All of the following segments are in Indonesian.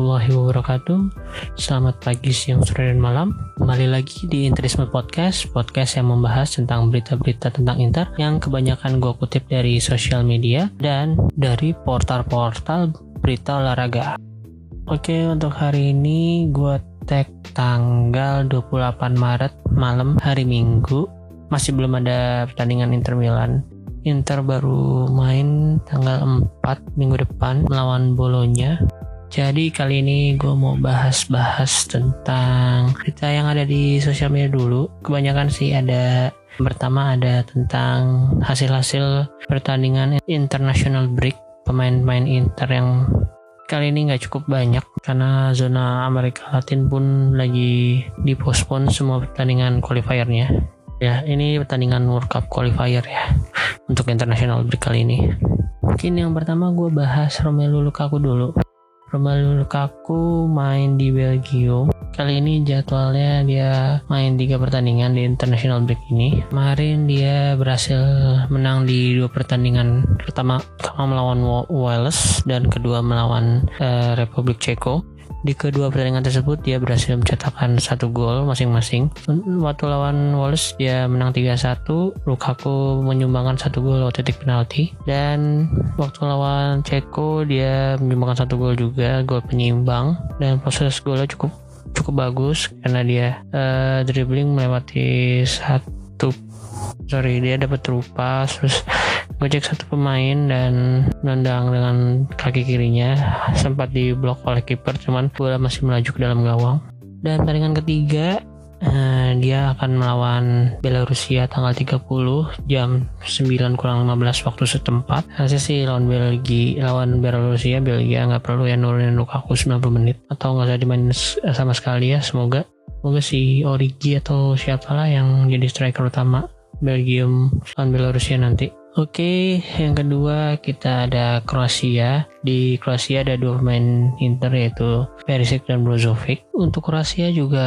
Warahmatullahi wabarakatuh. Selamat pagi, siang, sore, dan malam. Kembali lagi di Interisme Podcast Podcast yang membahas tentang berita-berita tentang Inter Yang kebanyakan gue kutip dari sosial media Dan dari portal-portal berita olahraga. Oke, untuk hari ini gue tag tanggal 28 Maret malam hari Minggu. Masih belum ada pertandingan Inter Milan. Inter baru main tanggal 4 minggu depan melawan Bolonya. Jadi kali ini gue mau bahas-bahas tentang berita yang ada di sosial media dulu. Kebanyakan sih ada pertama ada tentang hasil-hasil pertandingan international break pemain-pemain Inter yang kali ini nggak cukup banyak karena zona Amerika Latin pun lagi dipospon semua pertandingan qualifiernya. Ya, ini pertandingan World Cup qualifier ya untuk international break kali ini. Mungkin yang pertama gue bahas Romelu Lukaku dulu. Romelu Lukaku main di Belgium. Kali ini jadwalnya dia main tiga pertandingan di international break ini. Kemarin dia berhasil menang di dua pertandingan. Pertama, pertama melawan Wales dan kedua melawan uh, Republik Ceko di kedua pertandingan tersebut dia berhasil mencetakkan satu gol masing-masing. Waktu lawan Wales dia menang 3-1, Lukaku menyumbangkan satu gol waktu titik penalti. Dan waktu lawan Ceko dia menyumbangkan satu gol juga, gol penyimbang dan proses golnya cukup cukup bagus karena dia uh, dribbling melewati satu sorry dia dapat terupas terus ngecek satu pemain dan nendang dengan kaki kirinya. Sempat diblok oleh kiper cuman bola masih melaju ke dalam gawang. Dan pertandingan ketiga uh, dia akan melawan Belarusia tanggal 30 jam 9 kurang 15 waktu setempat. Harusnya sih lawan Belgia lawan Belarusia Belgia nggak perlu ya nurunin Lukaku 90 menit. Atau nggak usah dimainin sama sekali ya semoga. Semoga si Origi atau siapalah yang jadi striker utama Belgium lawan Belarusia nanti Oke, yang kedua kita ada Kroasia. Di Kroasia ada dua pemain Inter yaitu Perisic dan Brozovic. Untuk Kroasia juga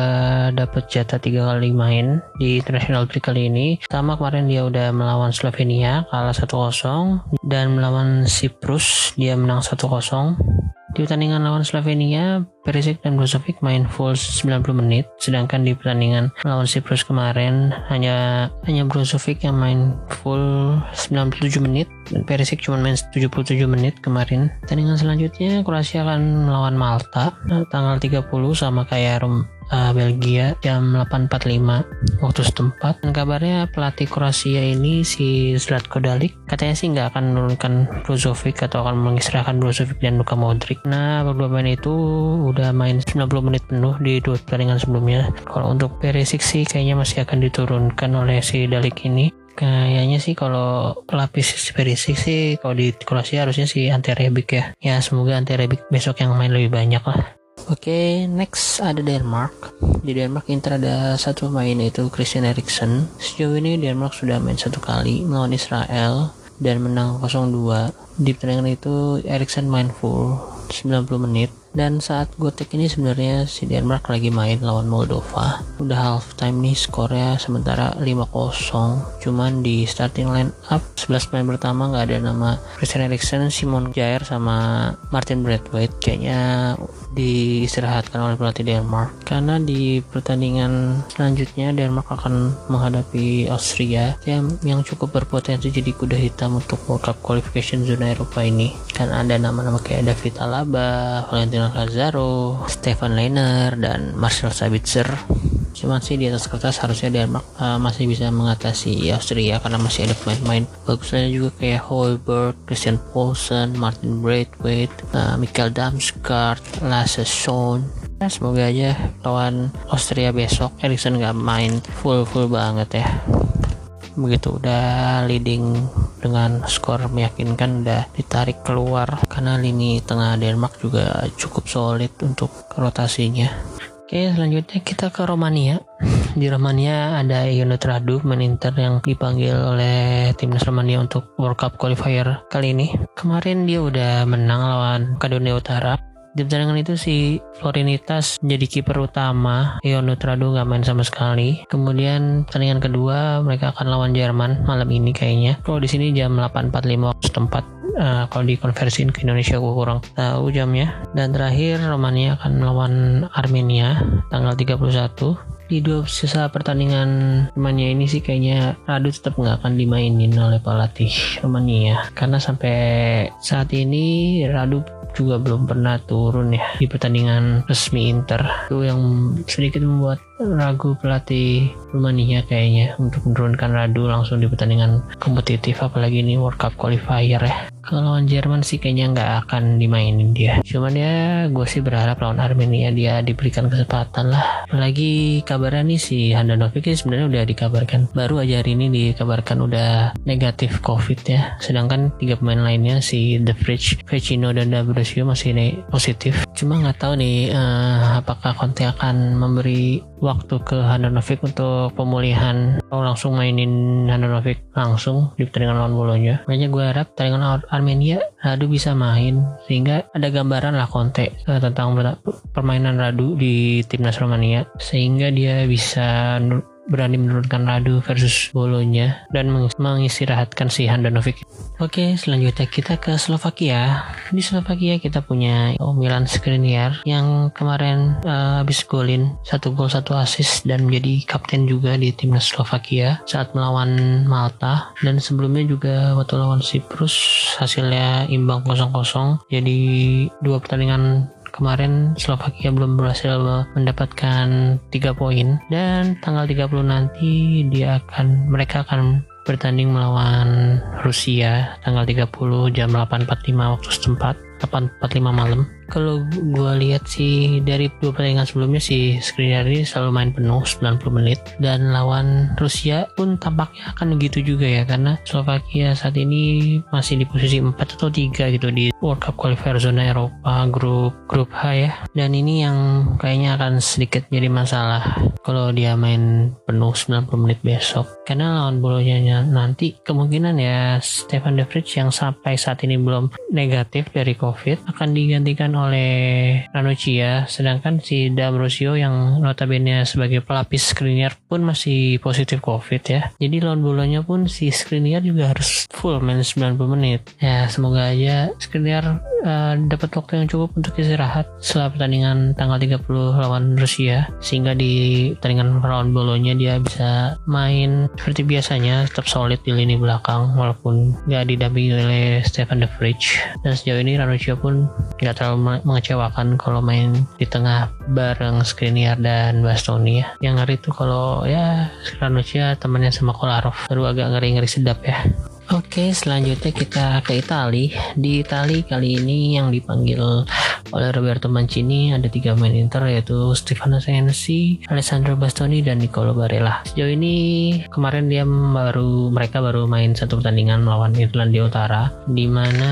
dapat jatah tiga kali main di International League kali ini. Pertama kemarin dia udah melawan Slovenia kalah 1-0 dan melawan Cyprus dia menang 1-0. Di pertandingan lawan Slovenia, Perisic dan Brozovic main full 90 menit, sedangkan di pertandingan lawan Cyprus kemarin hanya hanya Brozovic yang main full 97 menit dan Perisic cuma main 77 menit kemarin. Pertandingan selanjutnya Kroasia akan melawan Malta tanggal 30 sama kayak uh, Belgia jam 8.45 waktu setempat. Dan kabarnya pelatih Kroasia ini si Zlatko Dalic katanya sih nggak akan menurunkan Brozovic atau akan mengistirahatkan Brozovic dan Luka Modric. Nah, berdua pemain itu udah main 90 menit penuh di dua pertandingan sebelumnya. Kalau untuk Perisic sih kayaknya masih akan diturunkan oleh si Dalic ini. Kayaknya sih kalau pelapis Perisic sih kalau di Kroasia harusnya si Ante Rebic ya. Ya semoga Ante Rebic besok yang main lebih banyak lah. Oke, okay, next ada Denmark. Di Denmark Inter ada satu pemain yaitu Christian Eriksen. Sejauh ini Denmark sudah main satu kali melawan Israel dan menang 0-2. Di pertandingan itu Eriksen main full 90 menit dan saat gue take ini sebenarnya si Denmark lagi main lawan Moldova. Udah half time nih skornya sementara 5-0 cuman di starting line up 11 pemain pertama nggak ada nama Christian Eriksen, Simon Jair sama Martin Braithwaite. Kayaknya diistirahatkan oleh pelatih Denmark. Karena di pertandingan selanjutnya Denmark akan menghadapi Austria yang, yang cukup berpotensi jadi kuda hitam untuk World Cup qualification zona Eropa ini. Kan ada nama-nama kayak David Alaba, Valentino Daniel Lazaro, Stefan Leiner, dan Marcel Sabitzer. Cuman sih di atas kertas harusnya Denmark uh, masih bisa mengatasi Austria karena masih ada pemain-pemain bagus lainnya juga kayak Holberg, Christian Poulsen, Martin Braithwaite, uh, Michael Damsgaard, Lasse Schoen. Ya, semoga aja lawan Austria besok Erikson nggak main full full banget ya begitu. Udah leading dengan skor meyakinkan udah ditarik keluar. Karena lini tengah Denmark juga cukup solid untuk rotasinya. Oke selanjutnya kita ke Romania. Di Romania ada Ionut Radu meninter yang dipanggil oleh timnas Romania untuk World Cup qualifier kali ini. Kemarin dia udah menang lawan Makedonia Utara di pertandingan itu si Florinitas jadi kiper utama, Ion Trado nggak main sama sekali. Kemudian pertandingan kedua mereka akan lawan Jerman malam ini kayaknya. Kalau di sini jam 8.45 waktu setempat. Uh, kalau dikonversiin ke Indonesia gue kurang tahu jamnya. Dan terakhir Romania akan melawan Armenia tanggal 31 di dua sisa pertandingan Romania ini sih kayaknya Radu tetap nggak akan dimainin oleh pelatih Romania. Karena sampai saat ini Radu juga belum pernah turun ya di pertandingan resmi Inter. Itu yang sedikit membuat ragu pelatih Rumania kayaknya untuk menurunkan Radu langsung di pertandingan kompetitif apalagi ini World Cup qualifier ya. Kalau lawan Jerman sih kayaknya nggak akan dimainin dia. Cuman ya gue sih berharap lawan Armenia dia diberikan kesempatan lah. Apalagi kabarnya nih si Handanovic sebenarnya udah dikabarkan. Baru aja hari ini dikabarkan udah negatif covid ya. Sedangkan tiga pemain lainnya si The Fridge, Vecino dan D'Ambrosio masih positif. Cuma nggak tahu nih uh, apakah Conte akan memberi waktu ke Handanovic untuk pemulihan. Atau langsung mainin Handanovic langsung di pertandingan lawan Bolonya. Makanya gue harap pertandingan Armenia Radu bisa main sehingga ada gambaran lah Conte uh, tentang permainan Radu di timnas Romania sehingga dia bisa berani menurunkan Radu versus Bolonya dan mengistirahatkan si Handanovic. Oke, selanjutnya kita ke Slovakia. Di Slovakia kita punya Milan Skriniar yang kemarin uh, habis golin satu gol satu assist dan menjadi kapten juga di timnas Slovakia saat melawan Malta dan sebelumnya juga waktu lawan Siprus hasilnya imbang 0-0 jadi dua pertandingan kemarin Slovakia belum berhasil mendapatkan 3 poin. Dan tanggal 30 nanti dia akan mereka akan bertanding melawan Rusia tanggal 30 jam 8.45 waktu setempat 8.45 malam kalau gue lihat sih dari dua pertandingan sebelumnya si Skriniar ini selalu main penuh 90 menit. Dan lawan Rusia pun tampaknya akan begitu juga ya karena Slovakia saat ini masih di posisi 4 atau 3 gitu di World Cup Qualifier zona Eropa grup grup H ya. Dan ini yang kayaknya akan sedikit jadi masalah kalau dia main penuh 90 menit besok. Karena lawan Bolonya nanti kemungkinan ya Stefan De Vrij yang sampai saat ini belum negatif dari COVID akan digantikan oleh Ranocchia sedangkan si D'Ambrosio yang notabene sebagai pelapis Skriniar pun masih positif COVID ya. Jadi lawan Bolonya pun si Skriniar juga harus full main 90 menit. Ya semoga aja Skriniar uh, dapat waktu yang cukup untuk istirahat setelah pertandingan tanggal 30 lawan Rusia. Sehingga di pertandingan lawan Bolonya dia bisa main seperti biasanya tetap solid di lini belakang walaupun nggak didampingi oleh Stefan De Vrij. Dan sejauh ini Ranocchia pun nggak terlalu mengecewakan kalau main di tengah bareng Skriniar dan Bastoni ya. Yang ngeri tuh kalau ya Ranocchia temannya sama Kolarov. Baru agak ngeri-ngeri sedap ya Oke, selanjutnya kita ke Itali. Di Itali kali ini yang dipanggil oleh Roberto Mancini ada tiga main Inter yaitu Stefano Sensi, Alessandro Bastoni dan Nicolo Barella. Sejauh ini kemarin dia baru mereka baru main satu pertandingan melawan Irlandia Utara di mana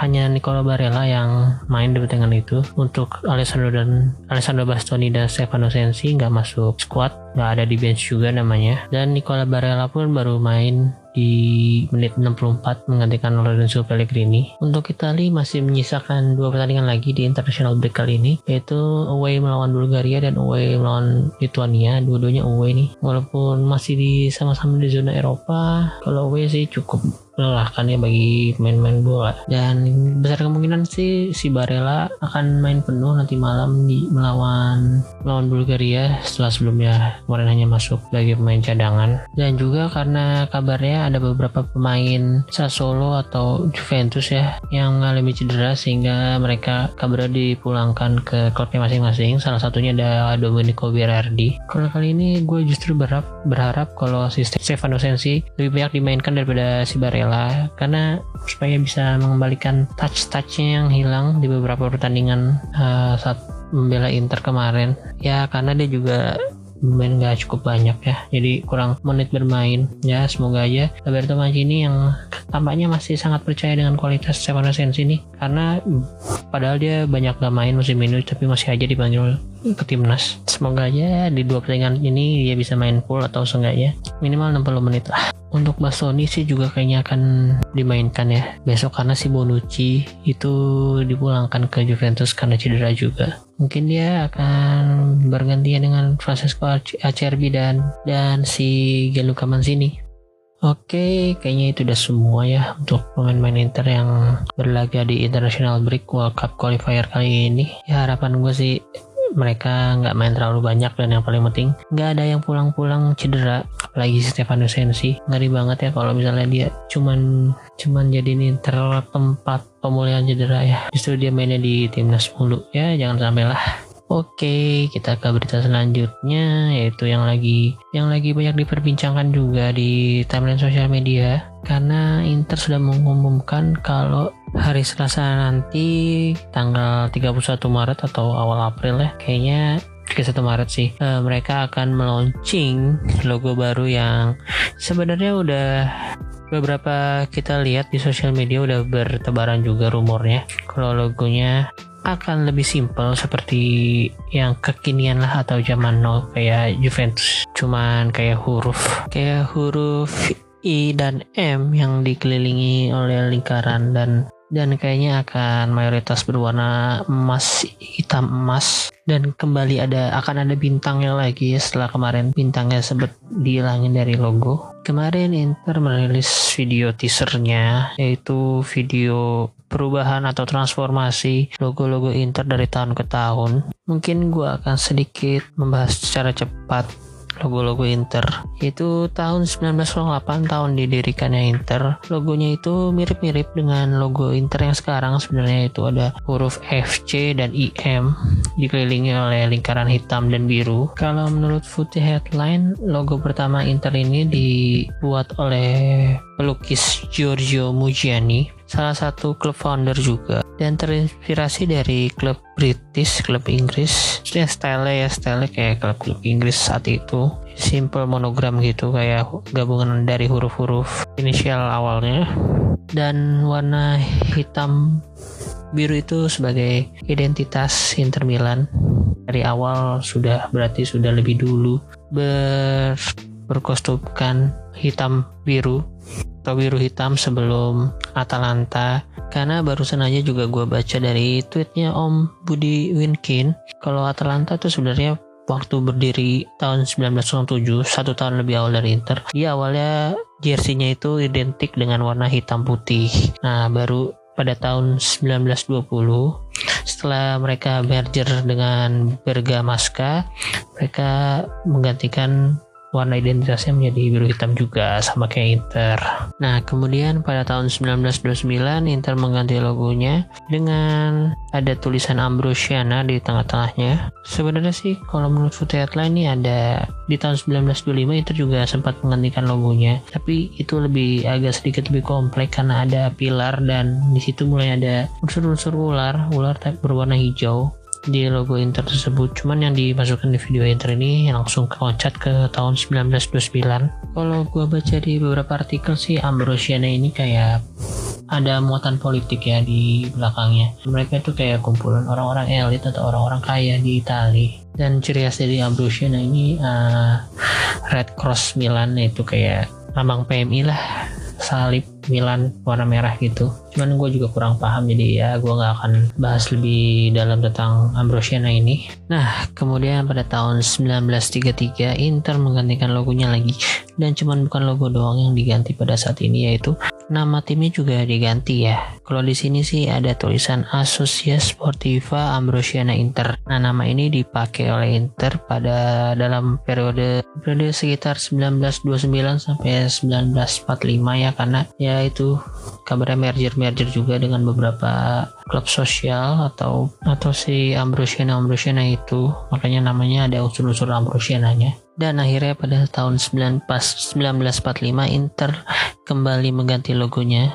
hanya Nicolo Barella yang main di pertandingan itu. Untuk Alessandro dan Alessandro Bastoni dan Stefano Sensi nggak masuk squad, nggak ada di bench juga namanya. Dan Nicola Barella pun baru main di menit 64 menggantikan Lorenzo Pellegrini. Untuk Italia masih menyisakan dua pertandingan lagi di international break kali ini yaitu away melawan Bulgaria dan away melawan Lithuania. Dua-duanya away nih. Walaupun masih di sama-sama di zona Eropa, kalau away sih cukup melelahkan ya bagi pemain-pemain bola. Dan besar kemungkinan sih si Barella akan main penuh nanti malam di melawan melawan Bulgaria setelah sebelumnya kemarin hanya masuk sebagai pemain cadangan. Dan juga karena kabarnya ada beberapa pemain Sassuolo atau Juventus ya yang mengalami cedera sehingga mereka kabarnya dipulangkan ke klubnya masing-masing. Salah satunya ada Domenico Berardi. Kalau kali ini gue justru berharap berharap kalau si Stefano Sensi lebih banyak dimainkan daripada si Barella Vela karena supaya bisa mengembalikan touch-touchnya yang hilang di beberapa pertandingan uh, saat membela Inter kemarin. Ya karena dia juga main gak cukup banyak ya jadi kurang menit bermain. Ya semoga aja Roberto Mancini yang tampaknya masih sangat percaya dengan kualitas Stefano Sensi ini karena padahal dia banyak gak main musim ini tapi masih aja dipanggil ke timnas semoga aja di dua pertandingan ini dia bisa main full atau seenggaknya. Minimal 60 menit lah. Untuk Bastoni sih juga kayaknya akan dimainkan ya. Besok karena si Bonucci itu dipulangkan ke Juventus karena cedera juga. Mungkin dia akan bergantian dengan Francesco Acerbi dan dan si Gianluca Mancini. Oke, kayaknya itu udah semua ya untuk pemain-pemain Inter yang berlaga di International Break World Cup Qualifier kali ini. Ya harapan gue sih mereka nggak main terlalu banyak dan yang paling penting nggak ada yang pulang-pulang cedera. Apalagi Stefano Sensi ngeri banget ya kalau misalnya dia cuman cuman jadi Inter tempat pemulihan cedera ya. Justru dia mainnya di timnas mulu ya jangan sampai lah. Oke, kita ke berita selanjutnya yaitu yang lagi yang lagi banyak diperbincangkan juga di timeline sosial media. Karena Inter sudah mengumumkan kalau hari Selasa nanti tanggal 31 Maret atau awal April ya kayaknya 31 Maret sih. Uh, mereka akan meluncing logo baru yang sebenarnya udah beberapa kita lihat di sosial media udah bertebaran juga rumornya. Kalau logonya akan lebih simpel seperti yang kekinian lah atau zaman now kayak Juventus. Cuman kayak huruf kayak huruf I dan M yang dikelilingi oleh lingkaran dan dan kayaknya akan mayoritas berwarna emas hitam emas. Dan kembali ada akan ada bintangnya lagi setelah kemarin bintangnya sempat dihilangin dari logo. Kemarin Inter merilis video teasernya yaitu video perubahan atau transformasi logo-logo Inter dari tahun ke tahun. Mungkin gue akan sedikit membahas secara cepat logo-logo Inter. Itu tahun 1908 tahun didirikannya Inter. Logonya itu mirip-mirip dengan logo Inter yang sekarang. Sebenarnya itu ada huruf FC dan IM dikelilingi oleh lingkaran hitam dan biru. Kalau menurut Footy Headline logo pertama Inter ini dibuat oleh pelukis Giorgio Mugiani salah satu klub founder juga dan terinspirasi dari klub British, klub Inggris. Ya style ya style kayak klub-klub Inggris saat itu. Simple monogram gitu kayak gabungan dari huruf-huruf inisial awalnya dan warna hitam biru itu sebagai identitas Inter Milan dari awal sudah berarti sudah lebih dulu ber berkostumkan hitam biru atau biru hitam sebelum Atalanta karena barusan aja juga gue baca dari tweetnya Om Budi Winkin kalau Atalanta tuh sebenarnya waktu berdiri tahun 1997 satu tahun lebih awal dari Inter dia awalnya jersey-nya itu identik dengan warna hitam putih. Nah baru pada tahun 1920 setelah mereka merger dengan Bergamasca mereka menggantikan warna identitasnya menjadi biru hitam juga sama kayak Inter. Nah, kemudian pada tahun 1929 Inter mengganti logonya dengan ada tulisan Ambrosiana di tengah-tengahnya. Sebenarnya sih kalau menurut headline ini ada di tahun 1925 Inter juga sempat menggantikan logonya, tapi itu lebih agak sedikit lebih kompleks karena ada pilar dan di situ mulai ada unsur-unsur ular, ular berwarna hijau di logo Inter tersebut. Cuman yang dimasukkan di video Inter ini langsung loncat ke tahun 1929 kalau gue baca di beberapa artikel sih Ambrosiana ini kayak ada muatan politik ya di belakangnya. Mereka itu kayak kumpulan orang-orang elit atau orang-orang kaya di Itali. Dan ciri khas dari Ambrosiana ini uh, Red Cross Milan itu kayak lambang PMI lah salib Milan warna merah gitu. Cuman gue juga kurang paham jadi ya gue nggak akan bahas lebih dalam tentang Ambrosiana ini. Nah kemudian pada tahun 1933 Inter menggantikan logonya lagi. Dan cuman bukan logo doang yang diganti pada saat ini yaitu nama timnya juga diganti ya. Kalau di sini sih ada tulisan Asociazione Sportiva Ambrosiana Inter. Nah, nama ini dipakai oleh Inter pada dalam periode periode sekitar 1929 sampai 1945 ya karena ya itu kabarnya merger-merger juga dengan beberapa klub sosial atau atau si Ambrosiana Ambrosiana itu makanya namanya ada unsur-unsur Ambrosiananya dan akhirnya pada tahun 1945 Inter kembali mengganti logonya.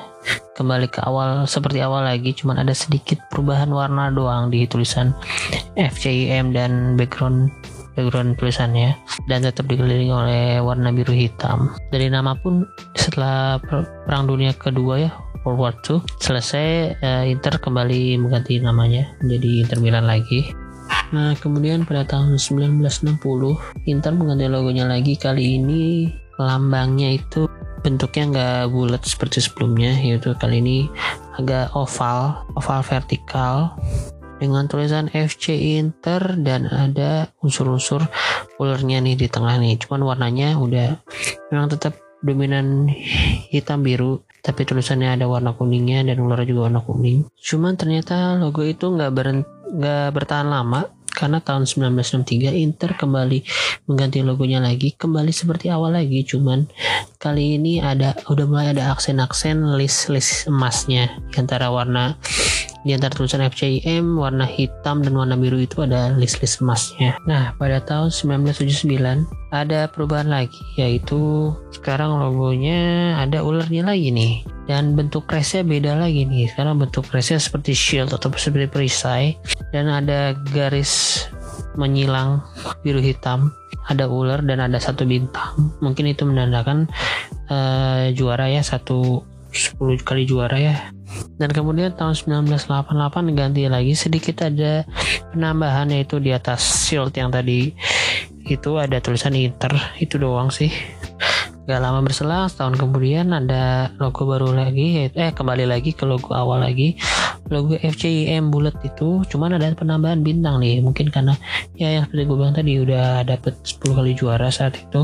Kembali ke awal seperti awal lagi cuman ada sedikit perubahan warna doang di tulisan FCIM dan background background tulisannya. Dan tetap dikelilingi oleh warna biru hitam. Dari nama pun setelah perang dunia kedua ya World War II selesai uh, Inter kembali mengganti namanya menjadi Inter Milan lagi Nah, kemudian pada tahun 1960, Inter mengganti logonya lagi. Kali ini lambangnya itu bentuknya nggak bulat seperti sebelumnya, yaitu kali ini agak oval, oval vertikal dengan tulisan FC Inter dan ada unsur-unsur ulernya nih di tengah nih. Cuman warnanya udah memang tetap dominan hitam biru tapi tulisannya ada warna kuningnya dan ular juga warna kuning cuman ternyata logo itu nggak ber nggak bertahan lama karena tahun 1963 Inter kembali mengganti logonya lagi kembali seperti awal lagi. Cuman kali ini ada udah mulai ada aksen-aksen list-list emasnya antara warna di antara tulisan FCIM warna hitam dan warna biru itu ada list-list emasnya. Nah pada tahun 1979 ada perubahan lagi yaitu sekarang logonya ada ularnya lagi nih. Dan bentuk crestnya beda lagi nih. Sekarang bentuk crestnya seperti shield atau seperti perisai. Dan ada garis menyilang biru hitam ada ular dan ada satu bintang. Mungkin itu menandakan uh, juara ya satu 10 kali juara ya dan kemudian tahun 1988 ganti lagi sedikit ada penambahan yaitu di atas shield yang tadi. Itu ada tulisan Inter itu doang sih. Gak lama berselang setahun kemudian ada logo baru lagi eh kembali lagi ke logo awal lagi. Logo FCIM bulat itu cuman ada penambahan bintang nih mungkin karena ya yang seperti gue bilang tadi udah dapet 10 kali juara saat itu.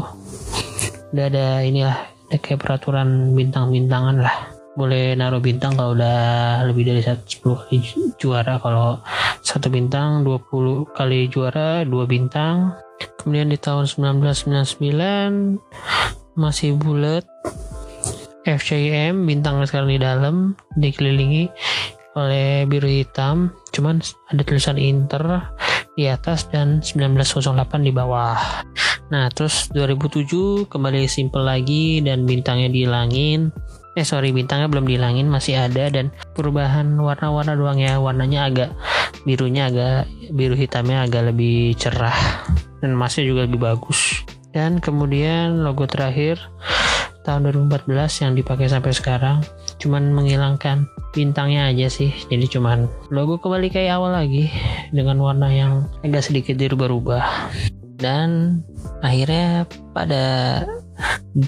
Udah ada inilah ada kayak peraturan bintang-bintangan lah boleh naruh bintang kalau udah lebih dari 10 kali juara. Kalau satu bintang 20 kali juara dua bintang. Kemudian di tahun 1999 masih bulat. FCM bintangnya sekarang di dalam dikelilingi oleh biru hitam. Cuman ada tulisan Inter di atas dan 1908 di bawah. Nah terus 2007 kembali simple lagi dan bintangnya dihilangin eh sorry bintangnya belum dihilangin masih ada dan perubahan warna-warna doang ya. Warnanya agak birunya agak biru hitamnya agak lebih cerah dan emasnya juga lebih bagus. Dan kemudian logo terakhir tahun 2014 yang dipakai sampai sekarang cuman menghilangkan bintangnya aja sih. Jadi cuman logo kembali kayak awal lagi dengan warna yang agak sedikit dirubah-rubah. Dan akhirnya pada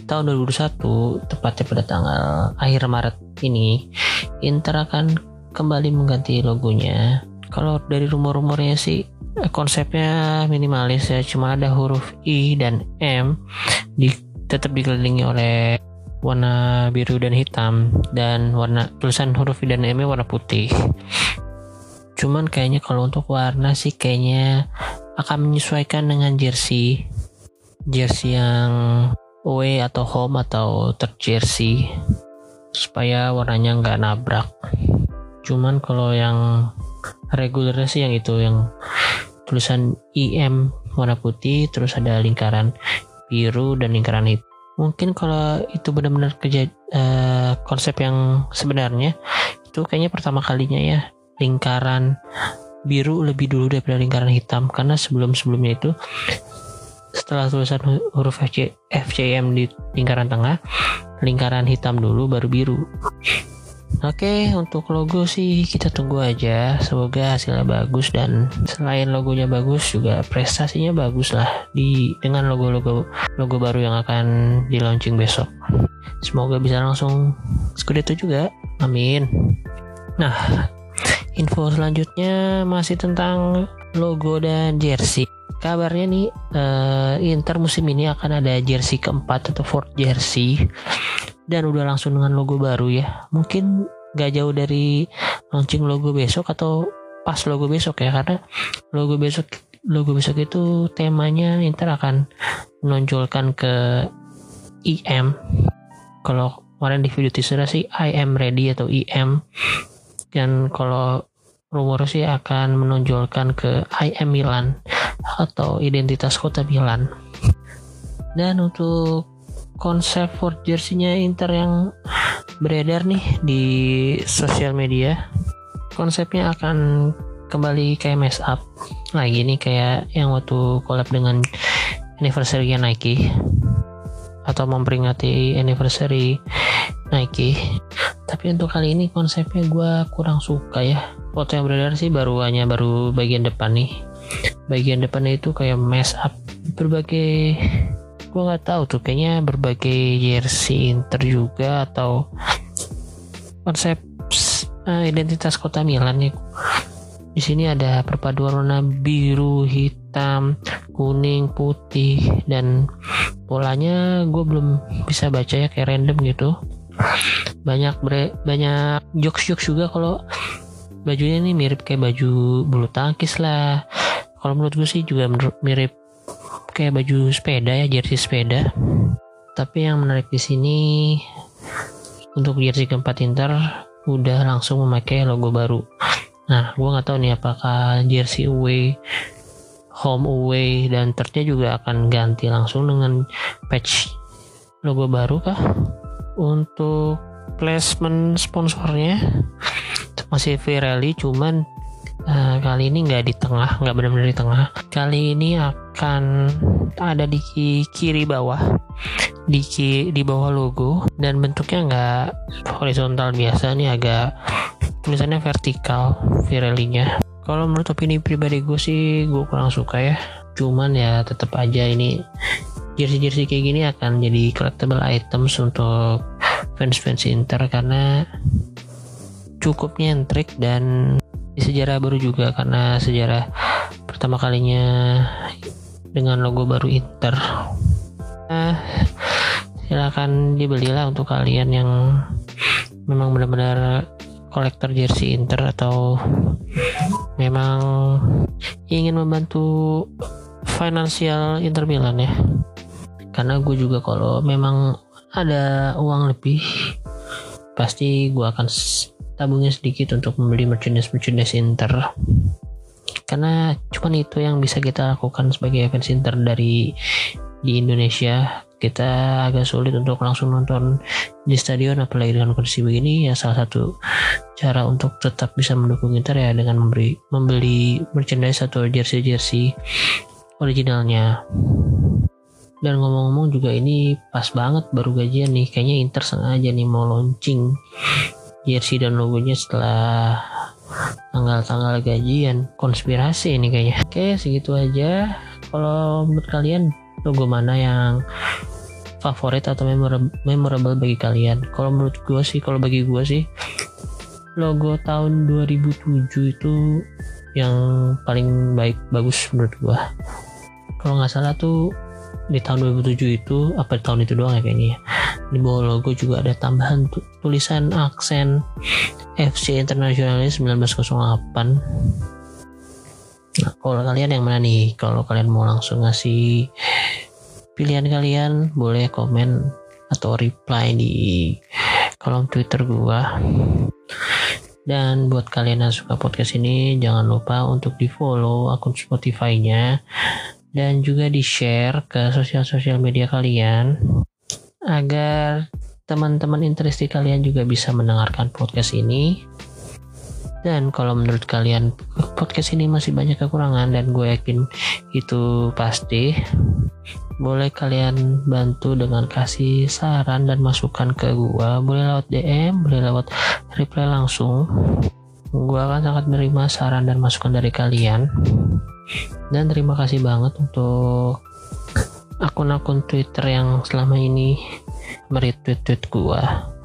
tahun 2021 tepatnya pada tanggal akhir Maret ini Inter akan kembali mengganti logonya. Kalau dari rumor-rumornya sih konsepnya minimalis ya cuma ada huruf I dan M di, tetap dikelilingi oleh warna biru dan hitam dan warna tulisan huruf I dan M warna putih. Cuman kayaknya kalau untuk warna sih kayaknya akan menyesuaikan dengan jersey. Jersey yang away atau home atau third jersey supaya warnanya nggak nabrak. Cuman kalau yang reguler sih yang itu yang tulisan IM warna putih terus ada lingkaran biru dan lingkaran hitam mungkin kalau itu benar-benar kerja uh, konsep yang sebenarnya itu kayaknya pertama kalinya ya lingkaran biru lebih dulu daripada lingkaran hitam. Karena sebelum-sebelumnya itu setelah tulisan huruf FC, FCM di lingkaran tengah lingkaran hitam dulu baru biru Oke, untuk logo sih kita tunggu aja. Semoga hasilnya bagus dan selain logonya bagus juga prestasinya bagus lah di dengan logo-logo logo baru yang akan di launching besok. Semoga bisa langsung Scudetto juga. Amin. Nah, info selanjutnya masih tentang logo dan jersey. Kabarnya nih uh, Inter musim ini akan ada jersey keempat atau fourth jersey. Dan udah langsung dengan logo baru ya. Mungkin gak jauh dari launching logo besok atau pas logo besok ya karena logo besok logo besok itu temanya Inter akan menonjolkan ke IM kalau kemarin di video teaser sih I am ready atau IM dan kalau rumor sih akan menonjolkan ke IM Milan atau identitas kota Milan. Dan untuk konsep for jersey-nya Inter yang beredar nih di sosial media, konsepnya akan kembali kayak mess up lagi nih kayak yang waktu collab dengan anniversary Nike atau memperingati anniversary Nike tapi untuk kali ini konsepnya gue kurang suka ya foto yang beredar sih baru hanya baru bagian depan nih. Bagian depannya itu kayak mess up berbagai gue nggak tahu tuh kayaknya berbagai jersey Inter juga atau konsep uh, identitas kota Milan nih. Di sini ada perpaduan warna biru, hitam, kuning, putih, dan polanya gue belum bisa baca ya kayak random gitu. Banyak bre banyak jokes jokes juga kalau bajunya ini mirip kayak baju bulu tangkis lah. Kalau menurut gue sih juga mirip kayak baju sepeda ya jersey sepeda. Tapi yang menarik di sini untuk jersey keempat Inter udah langsung memakai logo baru. Nah gue nggak tahu nih apakah jersey away home away dan tertnya juga akan ganti langsung dengan patch logo baru kah? Untuk placement sponsornya masih Pirelli cuman uh, kali ini nggak di tengah nggak benar-benar di tengah. Kali ini akan ada di kiri bawah di di bawah logo dan bentuknya nggak horizontal biasa nih agak tulisannya vertikal Pirelli-nya. Kalau menurut opini pribadi gue sih gue kurang suka ya. Cuman ya tetap aja ini jersey-jersey kayak gini akan jadi collectible items untuk fans-fans Inter karena cukup nyentrik dan di sejarah baru juga karena sejarah pertama kalinya dengan logo baru Inter. Nah, silakan dibelilah untuk kalian yang memang benar-benar kolektor jersey Inter atau memang ingin membantu finansial Inter Milan ya karena gue juga kalau memang ada uang lebih pasti gue akan tabungnya sedikit untuk membeli merchandise merchandise Inter. Karena cuman itu yang bisa kita lakukan sebagai fans Inter dari di Indonesia. Kita agak sulit untuk langsung nonton di stadion apalagi dengan kondisi begini. Ya salah satu cara untuk tetap bisa mendukung Inter ya dengan memberi membeli merchandise atau jersey jersey originalnya. Dan ngomong-ngomong juga ini pas banget baru gajian nih. Kayaknya Inter sengaja nih mau launching jersey dan logonya setelah tanggal-tanggal gajian. Konspirasi ini kayaknya. Oke segitu aja. Kalau menurut kalian logo mana yang favorit atau memorable, memorable bagi kalian? Kalau menurut gue sih kalau bagi gue sih logo tahun 2007 itu yang paling baik bagus menurut gue kalau nggak salah tuh di tahun 2007 itu apa di tahun itu doang ya kayaknya ya. di bawah logo juga ada tambahan tulisan aksen FC Internationalis 1908 Nah, kalau kalian yang mana nih? Kalau kalian mau langsung ngasih pilihan kalian, boleh komen atau reply di kolom Twitter gua. Dan buat kalian yang suka podcast ini, jangan lupa untuk di follow akun Spotify-nya dan juga di share ke sosial-sosial media kalian agar teman-teman interesti kalian juga bisa mendengarkan podcast ini dan kalau menurut kalian podcast ini masih banyak kekurangan dan gue yakin itu pasti, boleh kalian bantu dengan kasih saran dan masukan ke gue. Boleh lewat DM, boleh lewat reply langsung. Gue akan sangat menerima saran dan masukan dari kalian. Dan terima kasih banget untuk akun-akun Twitter yang selama ini meretweet tweet gue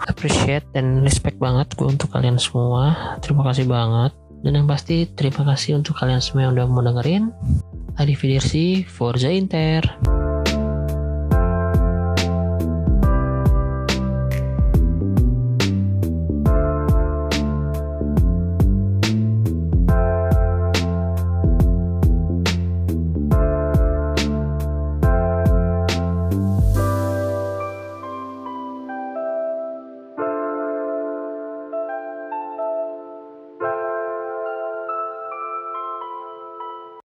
appreciate dan respect banget gue untuk kalian semua. Terima kasih banget. Dan yang pasti terima kasih untuk kalian semua yang udah mau dengerin. Adi Fidersi Forza Inter